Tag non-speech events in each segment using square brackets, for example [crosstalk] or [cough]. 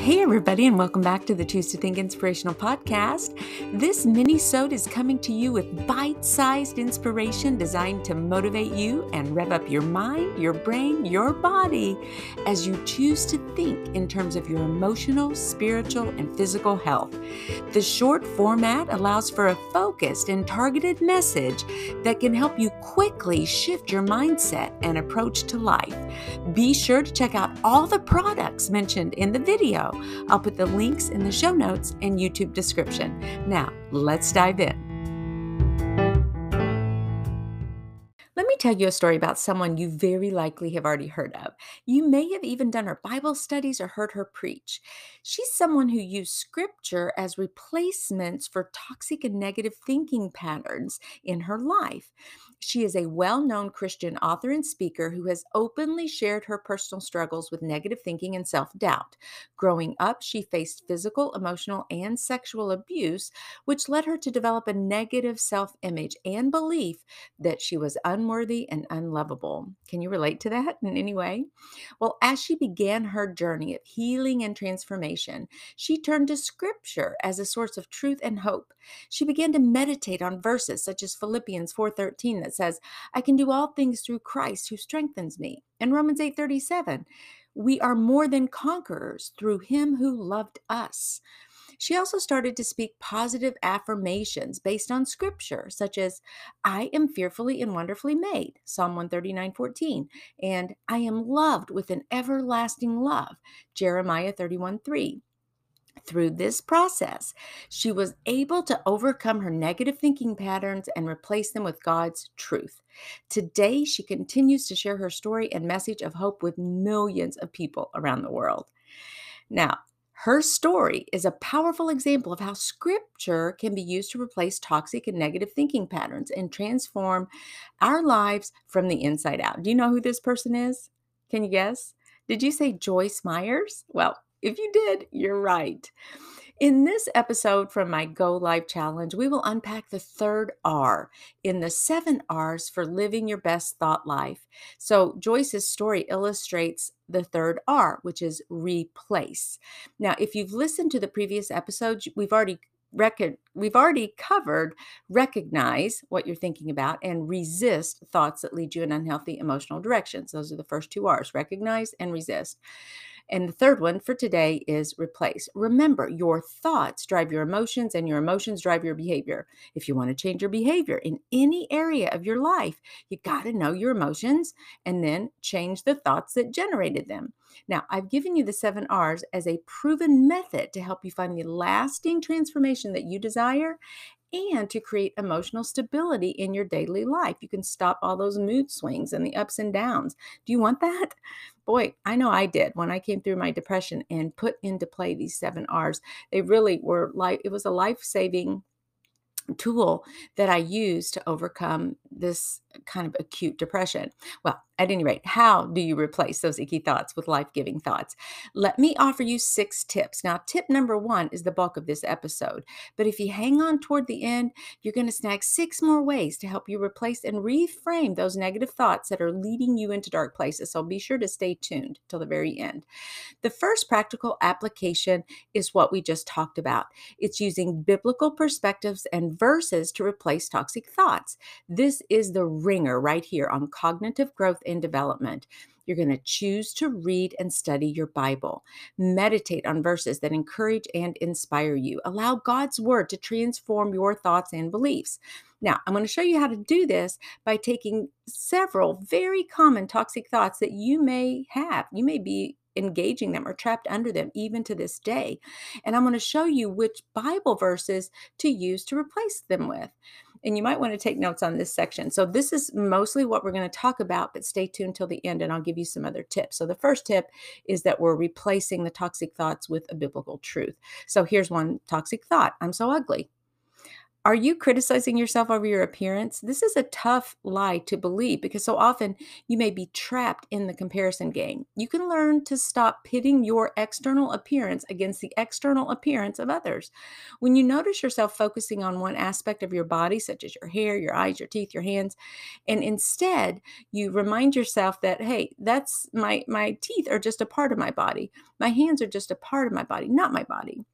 Hey, everybody, and welcome back to the Choose to Think Inspirational Podcast. This mini sode is coming to you with bite sized inspiration designed to motivate you and rev up your mind, your brain, your body as you choose to think in terms of your emotional, spiritual, and physical health. The short format allows for a focused and targeted message that can help you quickly shift your mindset and approach to life. Be sure to check out all the products mentioned in the video I'll put the links in the show notes and YouTube description. Now, let's dive in. Let me tell you a story about someone you very likely have already heard of. You may have even done her Bible studies or heard her preach. She's someone who used scripture as replacements for toxic and negative thinking patterns in her life. She is a well known Christian author and speaker who has openly shared her personal struggles with negative thinking and self doubt. Growing up, she faced physical, emotional, and sexual abuse, which led her to develop a negative self image and belief that she was unworthy and unlovable. Can you relate to that in any way? Well, as she began her journey of healing and transformation, she turned to scripture as a source of truth and hope. She began to meditate on verses such as Philippians 4:13 that says, "I can do all things through Christ who strengthens me." In Romans 8:37, "We are more than conquerors through him who loved us." She also started to speak positive affirmations based on scripture, such as, I am fearfully and wonderfully made, Psalm 139 14, and I am loved with an everlasting love, Jeremiah 31 3. Through this process, she was able to overcome her negative thinking patterns and replace them with God's truth. Today, she continues to share her story and message of hope with millions of people around the world. Now, her story is a powerful example of how scripture can be used to replace toxic and negative thinking patterns and transform our lives from the inside out. Do you know who this person is? Can you guess? Did you say Joyce Myers? Well, if you did, you're right. In this episode from my Go Live Challenge, we will unpack the third R in the seven R's for living your best thought life. So, Joyce's story illustrates the third R, which is replace. Now, if you've listened to the previous episodes, we've already record we've already covered recognize what you're thinking about and resist thoughts that lead you in unhealthy emotional directions those are the first two r's recognize and resist and the third one for today is replace. Remember, your thoughts drive your emotions and your emotions drive your behavior. If you want to change your behavior in any area of your life, you got to know your emotions and then change the thoughts that generated them. Now, I've given you the seven R's as a proven method to help you find the lasting transformation that you desire and to create emotional stability in your daily life. You can stop all those mood swings and the ups and downs. Do you want that? [laughs] Boy, I know I did when I came through my depression and put into play these seven R's. They really were like, it was a life saving tool that I used to overcome this kind of acute depression. Well, at any rate, how do you replace those icky thoughts with life giving thoughts? Let me offer you six tips. Now, tip number one is the bulk of this episode, but if you hang on toward the end, you're going to snag six more ways to help you replace and reframe those negative thoughts that are leading you into dark places. So be sure to stay tuned till the very end. The first practical application is what we just talked about it's using biblical perspectives and verses to replace toxic thoughts. This is the ringer right here on cognitive growth and development. You're going to choose to read and study your Bible. Meditate on verses that encourage and inspire you. Allow God's word to transform your thoughts and beliefs. Now, I'm going to show you how to do this by taking several very common toxic thoughts that you may have. You may be engaging them or trapped under them even to this day. And I'm going to show you which Bible verses to use to replace them with. And you might want to take notes on this section. So, this is mostly what we're going to talk about, but stay tuned till the end and I'll give you some other tips. So, the first tip is that we're replacing the toxic thoughts with a biblical truth. So, here's one toxic thought I'm so ugly. Are you criticizing yourself over your appearance? This is a tough lie to believe because so often you may be trapped in the comparison game. You can learn to stop pitting your external appearance against the external appearance of others. When you notice yourself focusing on one aspect of your body, such as your hair, your eyes, your teeth, your hands, and instead you remind yourself that, hey, that's my my teeth are just a part of my body. My hands are just a part of my body, not my body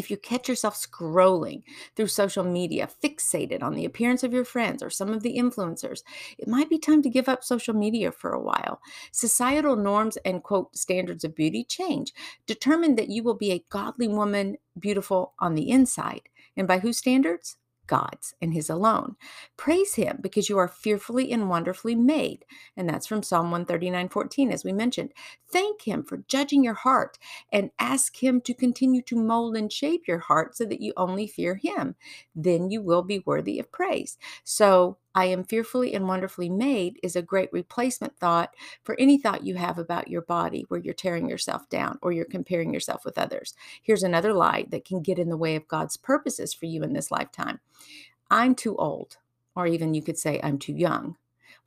if you catch yourself scrolling through social media, fixated on the appearance of your friends or some of the influencers, it might be time to give up social media for a while. Societal norms and quote standards of beauty change. Determine that you will be a godly woman, beautiful on the inside. And by whose standards? God's and His alone. Praise Him because you are fearfully and wonderfully made. And that's from Psalm 139 14, as we mentioned. Thank Him for judging your heart and ask Him to continue to mold and shape your heart so that you only fear Him. Then you will be worthy of praise. So, I am fearfully and wonderfully made is a great replacement thought for any thought you have about your body where you're tearing yourself down or you're comparing yourself with others. Here's another lie that can get in the way of God's purposes for you in this lifetime I'm too old, or even you could say, I'm too young.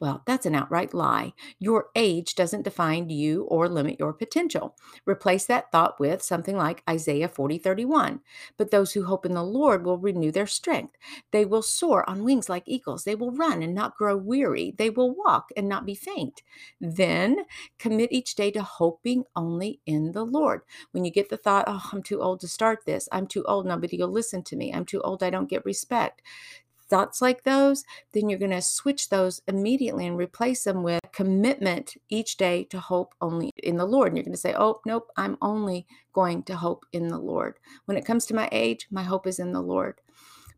Well, that's an outright lie. Your age doesn't define you or limit your potential. Replace that thought with something like Isaiah 40 31. But those who hope in the Lord will renew their strength. They will soar on wings like eagles. They will run and not grow weary. They will walk and not be faint. Then commit each day to hoping only in the Lord. When you get the thought, oh, I'm too old to start this, I'm too old, nobody will listen to me, I'm too old, I don't get respect thoughts like those, then you're going to switch those immediately and replace them with commitment each day to hope only in the Lord. And you're going to say, oh, nope, I'm only going to hope in the Lord. When it comes to my age, my hope is in the Lord.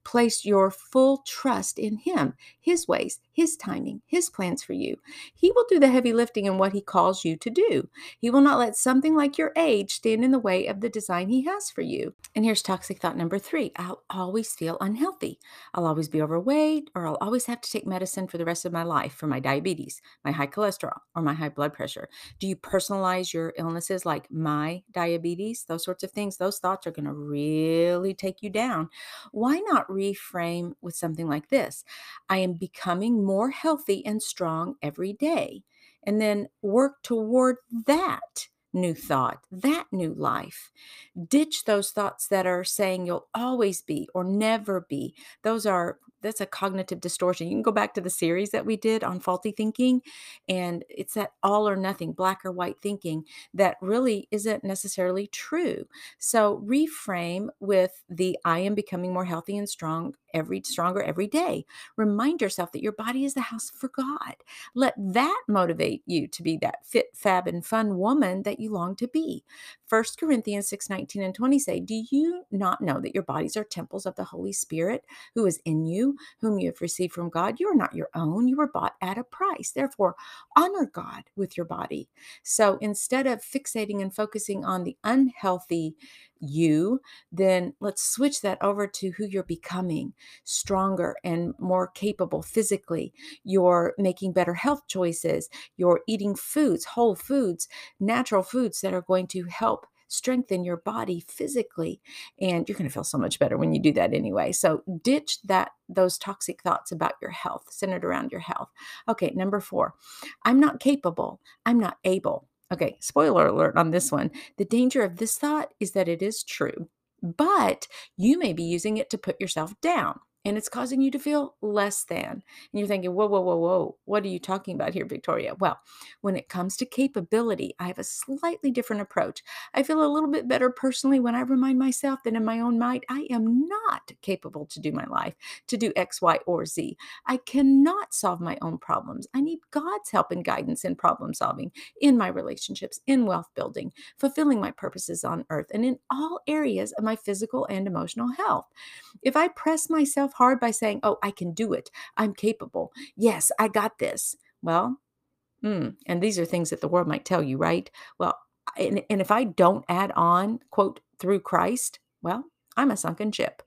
Place your full trust in Him, His ways, His timing, His plans for you. He will do the heavy lifting in what He calls you to do. He will not let something like your age stand in the way of the design He has for you. And here's toxic thought number three I'll always feel unhealthy. I'll always be overweight, or I'll always have to take medicine for the rest of my life for my diabetes, my high cholesterol, or my high blood pressure. Do you personalize your illnesses like my diabetes? Those sorts of things, those thoughts are going to really take you down. Why not? Reframe with something like this I am becoming more healthy and strong every day. And then work toward that new thought, that new life. Ditch those thoughts that are saying you'll always be or never be. Those are that's a cognitive distortion. You can go back to the series that we did on faulty thinking, and it's that all or nothing, black or white thinking that really isn't necessarily true. So reframe with the I am becoming more healthy and strong every stronger every day. Remind yourself that your body is the house for God. Let that motivate you to be that fit, fab, and fun woman that you long to be. 1 Corinthians 6 19 and 20 say, Do you not know that your bodies are temples of the Holy Spirit who is in you, whom you have received from God? You are not your own. You were bought at a price. Therefore, honor God with your body. So instead of fixating and focusing on the unhealthy you, then let's switch that over to who you're becoming stronger and more capable physically. You're making better health choices. You're eating foods, whole foods, natural foods that are going to help strengthen your body physically and you're going to feel so much better when you do that anyway so ditch that those toxic thoughts about your health centered around your health okay number 4 i'm not capable i'm not able Okay, spoiler alert on this one. The danger of this thought is that it is true, but you may be using it to put yourself down and it's causing you to feel less than. And you're thinking, whoa, whoa, whoa, whoa, what are you talking about here, Victoria? Well, when it comes to capability, I have a slightly different approach. I feel a little bit better personally when I remind myself that in my own mind, I am not capable to do my life, to do X, Y, or Z. I cannot solve my own problems. I need God's help and guidance in problem solving, in my relationships, in wealth building, fulfilling my purposes on earth, and in all areas of my physical and emotional health. If I press myself hard by saying, Oh, I can do it. I'm capable. Yes, I got this. Well, mm, and these are things that the world might tell you, right? Well, and, and if I don't add on, quote, through Christ, well, I'm a sunken ship.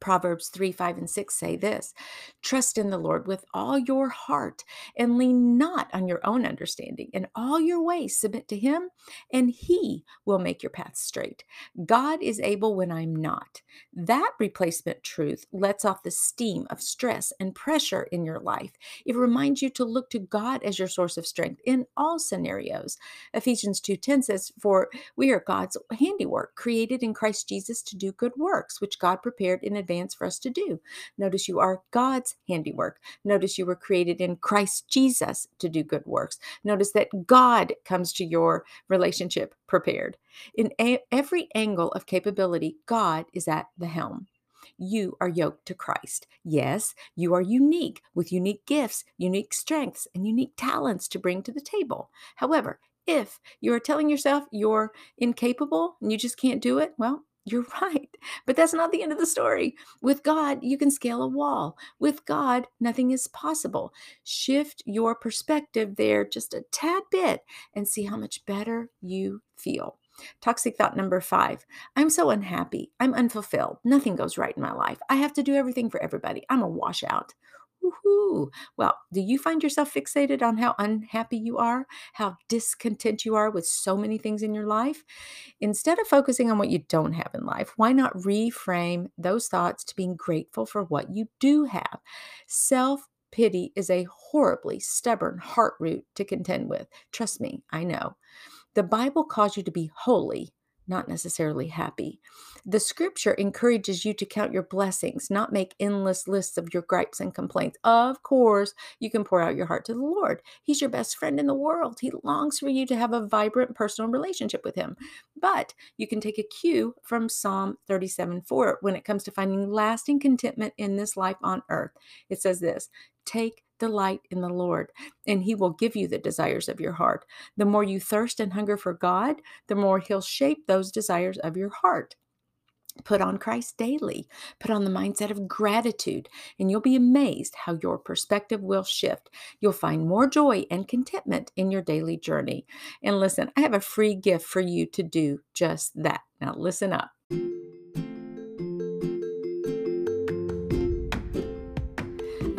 Proverbs 3, 5, and 6 say this Trust in the Lord with all your heart and lean not on your own understanding. In all your ways, submit to Him, and He will make your path straight. God is able when I'm not. That replacement truth lets off the steam of stress and pressure in your life. It reminds you to look to God as your source of strength in all scenarios. Ephesians 2:10 says, For we are God's handiwork, created in Christ Jesus to do good works, which God prepared in advance for us to do. Notice you are God's handiwork. Notice you were created in Christ Jesus to do good works. Notice that God comes to your relationship prepared. In a- every angle of capability, God is at the helm. You are yoked to Christ. Yes, you are unique with unique gifts, unique strengths, and unique talents to bring to the table. However, if you're telling yourself you're incapable and you just can't do it, well, you're [laughs] right. But that's not the end of the story. With God, you can scale a wall. With God, nothing is possible. Shift your perspective there just a tad bit and see how much better you feel. Toxic thought number five I'm so unhappy. I'm unfulfilled. Nothing goes right in my life. I have to do everything for everybody. I'm a washout. Woohoo. Well, do you find yourself fixated on how unhappy you are, how discontent you are with so many things in your life? Instead of focusing on what you don't have in life, why not reframe those thoughts to being grateful for what you do have? Self pity is a horribly stubborn heart root to contend with. Trust me, I know. The Bible calls you to be holy, not necessarily happy. The scripture encourages you to count your blessings, not make endless lists of your gripes and complaints. Of course, you can pour out your heart to the Lord. He's your best friend in the world. He longs for you to have a vibrant personal relationship with Him. But you can take a cue from Psalm 37 4 when it comes to finding lasting contentment in this life on earth. It says this Take delight in the Lord, and He will give you the desires of your heart. The more you thirst and hunger for God, the more He'll shape those desires of your heart. Put on Christ daily. Put on the mindset of gratitude, and you'll be amazed how your perspective will shift. You'll find more joy and contentment in your daily journey. And listen, I have a free gift for you to do just that. Now, listen up.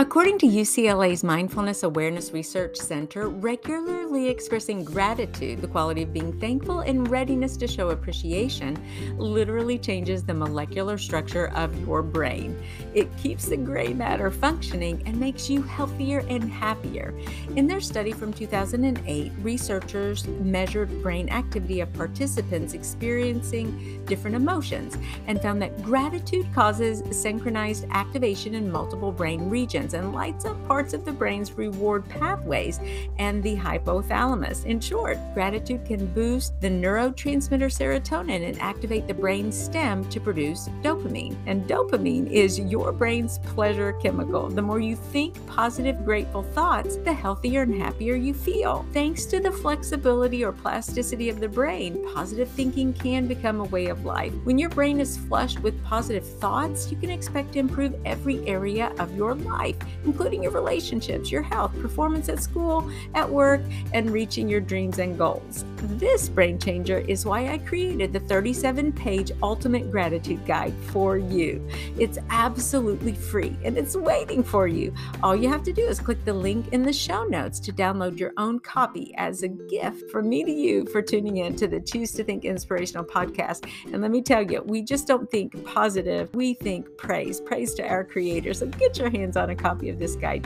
According to UCLA's Mindfulness Awareness Research Center, regularly expressing gratitude, the quality of being thankful, and readiness to show appreciation literally changes the molecular structure of your brain. It keeps the gray matter functioning and makes you healthier and happier. In their study from 2008, researchers measured brain activity of participants experiencing different emotions and found that gratitude causes synchronized activation in multiple brain regions and lights up parts of the brain's reward pathways and the hypothalamus. In short, gratitude can boost the neurotransmitter serotonin and activate the brain stem to produce dopamine. And dopamine is your brain's pleasure chemical. The more you think positive, grateful thoughts, the healthier and happier you feel. Thanks to the flexibility or plasticity of the brain, positive thinking can become a way of life. When your brain is flushed with positive thoughts, you can expect to improve every area of your life including your relationships, your health, performance at school, at work, and reaching your dreams and goals. This brain changer is why I created the 37 page Ultimate Gratitude Guide for you. It's absolutely free and it's waiting for you. All you have to do is click the link in the show notes to download your own copy as a gift from me to you for tuning in to the Choose to Think Inspirational podcast. And let me tell you, we just don't think positive, we think praise. Praise to our creator. So get your hands on a copy of this guide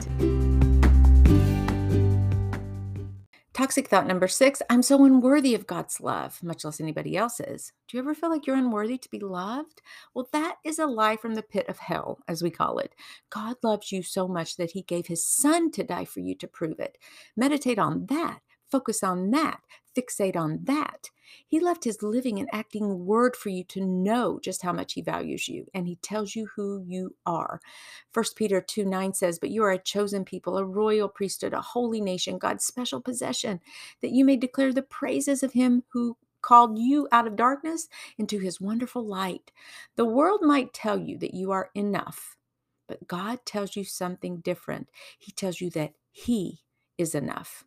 Toxic thought number six I'm so unworthy of God's love, much less anybody else's. Do you ever feel like you're unworthy to be loved? Well, that is a lie from the pit of hell, as we call it. God loves you so much that he gave his son to die for you to prove it. Meditate on that. Focus on that. Fixate on that. He left his living and acting word for you to know just how much he values you, and he tells you who you are. 1 Peter 2 9 says, But you are a chosen people, a royal priesthood, a holy nation, God's special possession, that you may declare the praises of him who called you out of darkness into his wonderful light. The world might tell you that you are enough, but God tells you something different. He tells you that he is enough.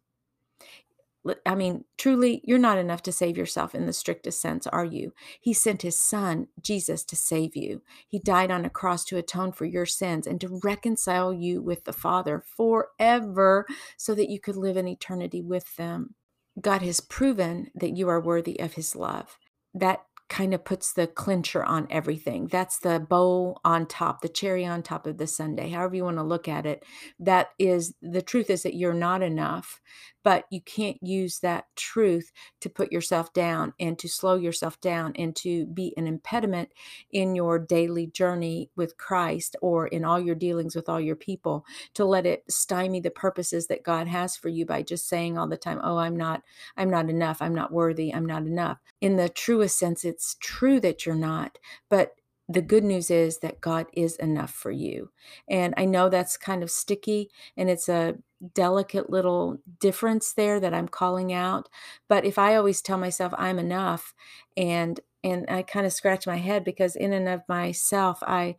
I mean, truly, you're not enough to save yourself in the strictest sense, are you? He sent his son, Jesus, to save you. He died on a cross to atone for your sins and to reconcile you with the Father forever so that you could live in eternity with them. God has proven that you are worthy of his love. That kind of puts the clincher on everything. That's the bow on top, the cherry on top of the sundae, however you want to look at it. That is the truth is that you're not enough, but you can't use that truth to put yourself down and to slow yourself down and to be an impediment in your daily journey with Christ or in all your dealings with all your people to let it stymie the purposes that God has for you by just saying all the time, "Oh, I'm not I'm not enough. I'm not worthy. I'm not enough." In the truest sense, it's true that you're not, but the good news is that God is enough for you. And I know that's kind of sticky and it's a delicate little difference there that I'm calling out. But if I always tell myself I'm enough and and I kind of scratch my head because in and of myself I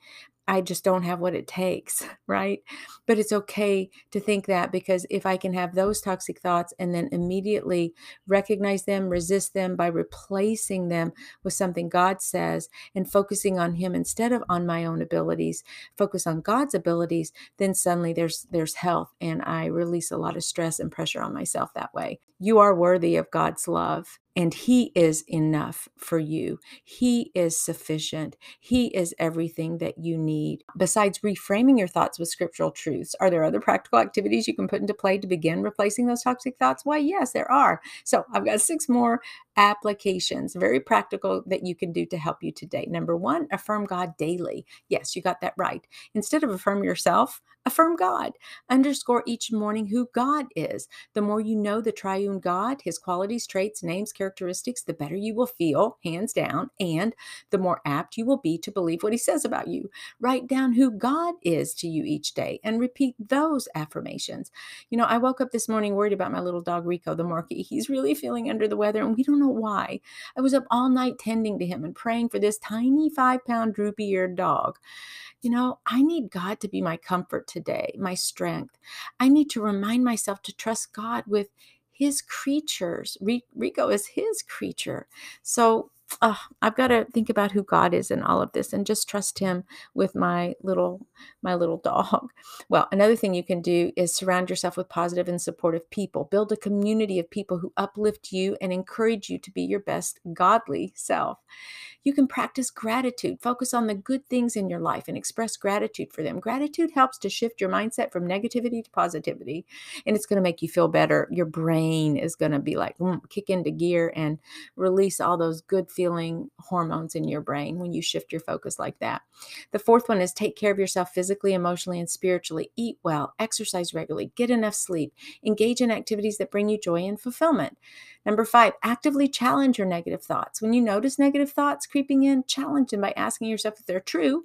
I just don't have what it takes, [laughs] right? But it's okay to think that because if I can have those toxic thoughts and then immediately recognize them, resist them by replacing them with something God says and focusing on him instead of on my own abilities, focus on God's abilities, then suddenly there's there's health and I release a lot of stress and pressure on myself that way. You are worthy of God's love and He is enough for you. He is sufficient. He is everything that you need. Besides reframing your thoughts with scriptural truths, are there other practical activities you can put into play to begin replacing those toxic thoughts? Why, yes, there are. So I've got six more applications, very practical, that you can do to help you today. Number one, affirm God daily. Yes, you got that right. Instead of affirm yourself, affirm God. Underscore each morning who God is. The more you know the triune God, his qualities, traits, names, characteristics, the better you will feel, hands down, and the more apt you will be to believe what he says about you. Write down who God is to you each day and repeat those affirmations. You know, I woke up this morning worried about my little dog Rico, the Morkie. He's really feeling under the weather, and we don't know why. I was up all night tending to him and praying for this tiny five pound droopy eared dog. You know, I need God to be my comfort today, my strength. I need to remind myself to trust God with his creatures. Rico is his creature. So uh, I've got to think about who God is in all of this and just trust him with my little my little [laughs] dog. Well, another thing you can do is surround yourself with positive and supportive people. Build a community of people who uplift you and encourage you to be your best godly self. You can practice gratitude. Focus on the good things in your life and express gratitude for them. Gratitude helps to shift your mindset from negativity to positivity, and it's going to make you feel better. Your brain is going to be like, mm, kick into gear and release all those good feeling hormones in your brain when you shift your focus like that. The fourth one is take care of yourself physically, emotionally, and spiritually. Eat well, exercise regularly, get enough sleep, engage in activities that bring you joy and fulfillment. Number five, actively challenge your negative thoughts. When you notice negative thoughts creeping in, challenge them by asking yourself if they're true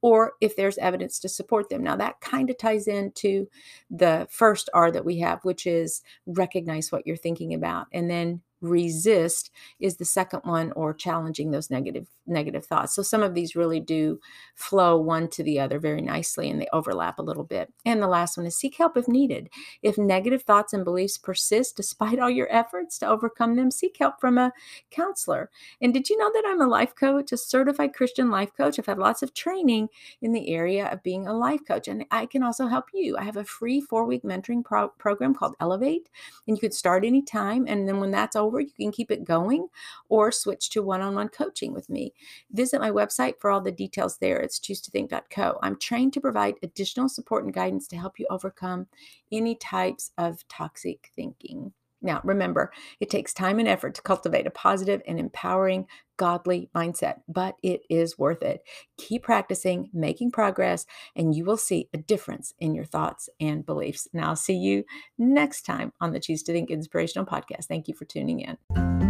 or if there's evidence to support them. Now, that kind of ties into the first R that we have, which is recognize what you're thinking about and then resist is the second one or challenging those negative negative thoughts. So some of these really do flow one to the other very nicely and they overlap a little bit. And the last one is seek help if needed. If negative thoughts and beliefs persist despite all your efforts to overcome them seek help from a counselor. And did you know that i'm a life coach a certified christian life coach? I've had lots of training in the area of being a life coach and i can also help you. I have a free four week mentoring pro- program called elevate and you could start anytime. And then when that's over over, you can keep it going or switch to one on one coaching with me. Visit my website for all the details there. It's choose2think.co. I'm trained to provide additional support and guidance to help you overcome any types of toxic thinking. Now, remember, it takes time and effort to cultivate a positive and empowering, godly mindset, but it is worth it. Keep practicing, making progress, and you will see a difference in your thoughts and beliefs. Now, I'll see you next time on the Choose to Think Inspirational podcast. Thank you for tuning in.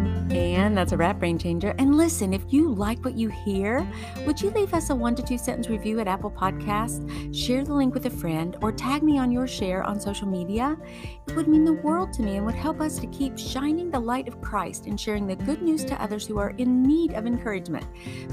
And that's a wrap, brain changer. And listen, if you like what you hear, would you leave us a one to two sentence review at Apple Podcasts? Share the link with a friend or tag me on your share on social media. It would mean the world to me and would help us to keep shining the light of Christ and sharing the good news to others who are in need of encouragement.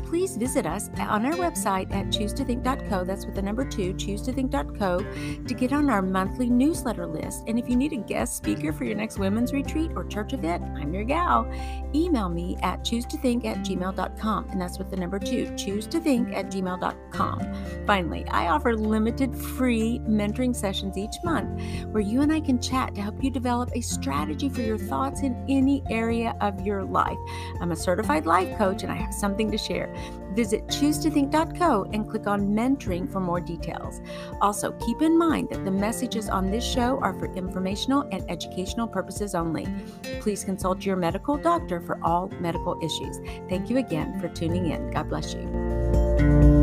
Please visit us on our website at choose2think.co. That's with the number two, choose2think.co, to get on our monthly newsletter list. And if you need a guest speaker for your next women's retreat or church event, I'm your gal. Email me at choose2think at gmail.com. And that's with the number two, choose2think at gmail.com. Finally, I offer limited free mentoring sessions each month where you and I can chat to help you develop a strategy for your thoughts in any area of your life. I'm a certified life coach and I have something to share. Visit choose2think.co and click on mentoring for more details. Also, keep in mind that the messages on this show are for informational and educational purposes only. Please consult your medical doctor for all medical issues. Thank you again for tuning in. God bless you.